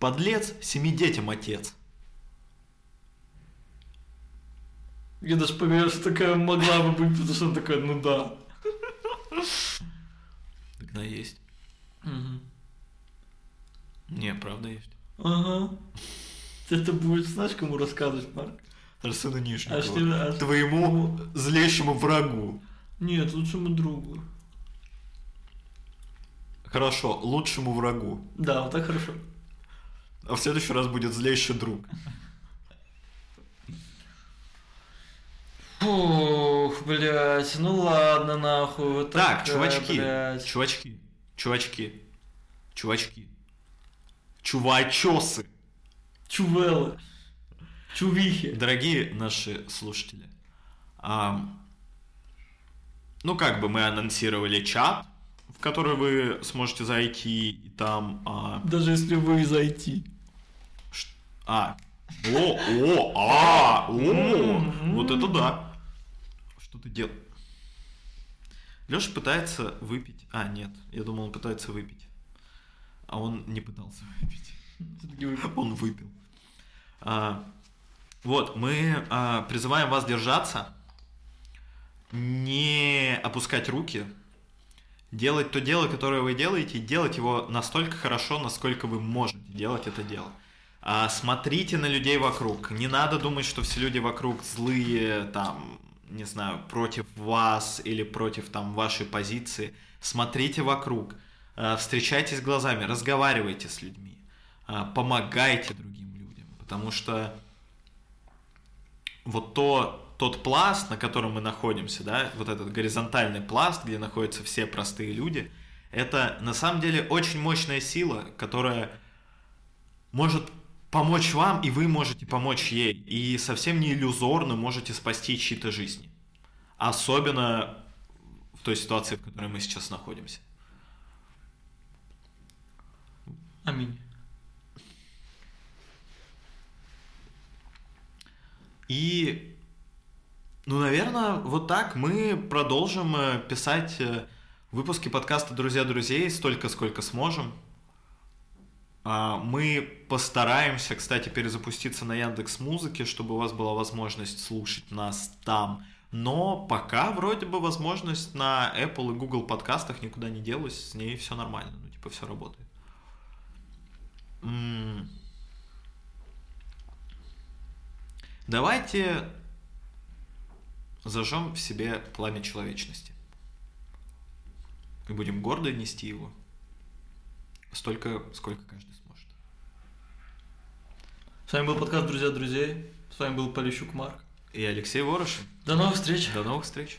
Подлец – семи детям отец. Я даже поверил, что такая могла бы быть, потому что она такая, ну да. Тогда есть. Не, правда есть. Ага. Это будет, знаешь, кому рассказывать, Марк? Арсену Нижникову. А что- а- Твоему злейшему врагу. Нет, лучшему другу. Хорошо, лучшему врагу. Да, вот так хорошо. А в следующий раз будет злейший друг. Фух, блядь, ну ладно, нахуй. вот Так, такая, чувачки, блядь. чувачки, чувачки, чувачки, чувачосы. Чувелы. Чувихи. Дорогие наши слушатели, ам, ну как бы мы анонсировали чат, в который вы сможете зайти, и там... а, Даже если вы зайти. ш- а, о, о, а, о, вот это да. Что ты делаешь? Леша пытается выпить. А, нет, я думал, он пытается выпить. А он не пытался выпить. Он выпил. А, вот, мы а, призываем вас держаться, не опускать руки, делать то дело, которое вы делаете, и делать его настолько хорошо, насколько вы можете делать это дело. А, смотрите на людей вокруг. Не надо думать, что все люди вокруг злые, там, не знаю, против вас или против там вашей позиции. Смотрите вокруг, а, встречайтесь глазами, разговаривайте с людьми, помогайте другим потому что вот то, тот пласт, на котором мы находимся, да, вот этот горизонтальный пласт, где находятся все простые люди, это на самом деле очень мощная сила, которая может помочь вам, и вы можете помочь ей. И совсем не иллюзорно можете спасти чьи-то жизни. Особенно в той ситуации, в которой мы сейчас находимся. Аминь. И, ну, наверное, вот так мы продолжим э, писать э, выпуски подкаста «Друзья друзей» столько, сколько сможем. А, Мы постараемся, кстати, перезапуститься на Яндекс Музыке, чтобы у вас была возможность слушать нас там. Но пока вроде бы возможность на Apple и Google подкастах никуда не делась, с ней все нормально, ну типа все работает. М. Давайте зажжем в себе пламя человечности. И будем гордо нести его. Столько, сколько каждый сможет. С вами был подкаст «Друзья друзей». С вами был Полищук Марк. И Алексей Ворошин. До новых встреч. До новых встреч.